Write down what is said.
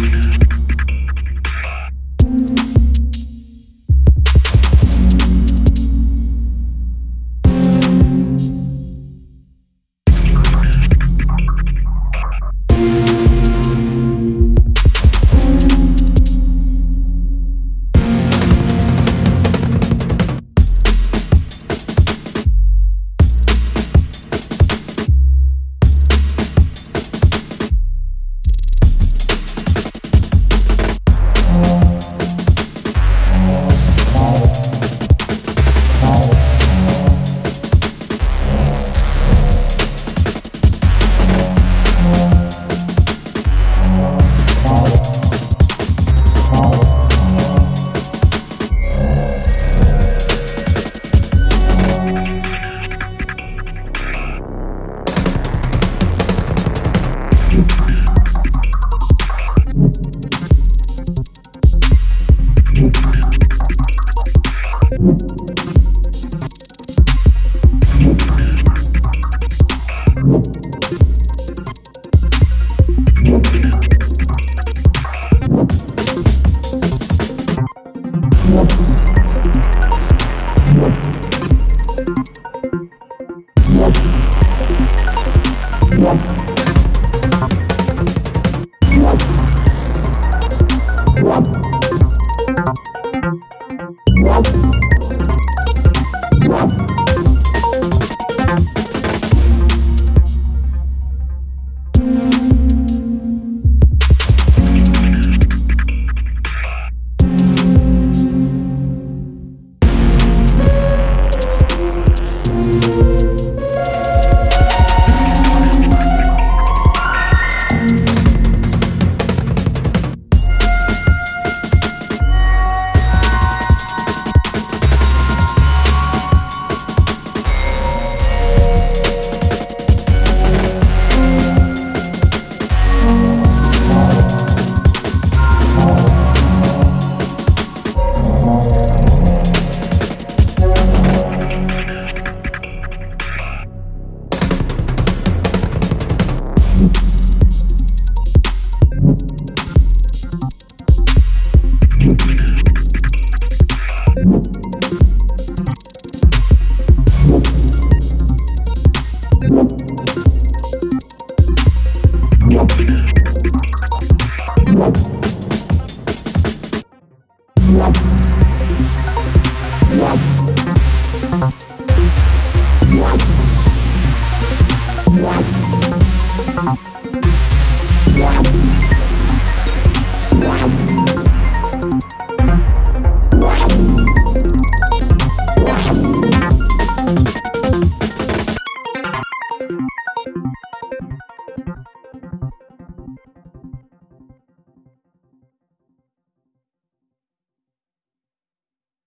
Luna.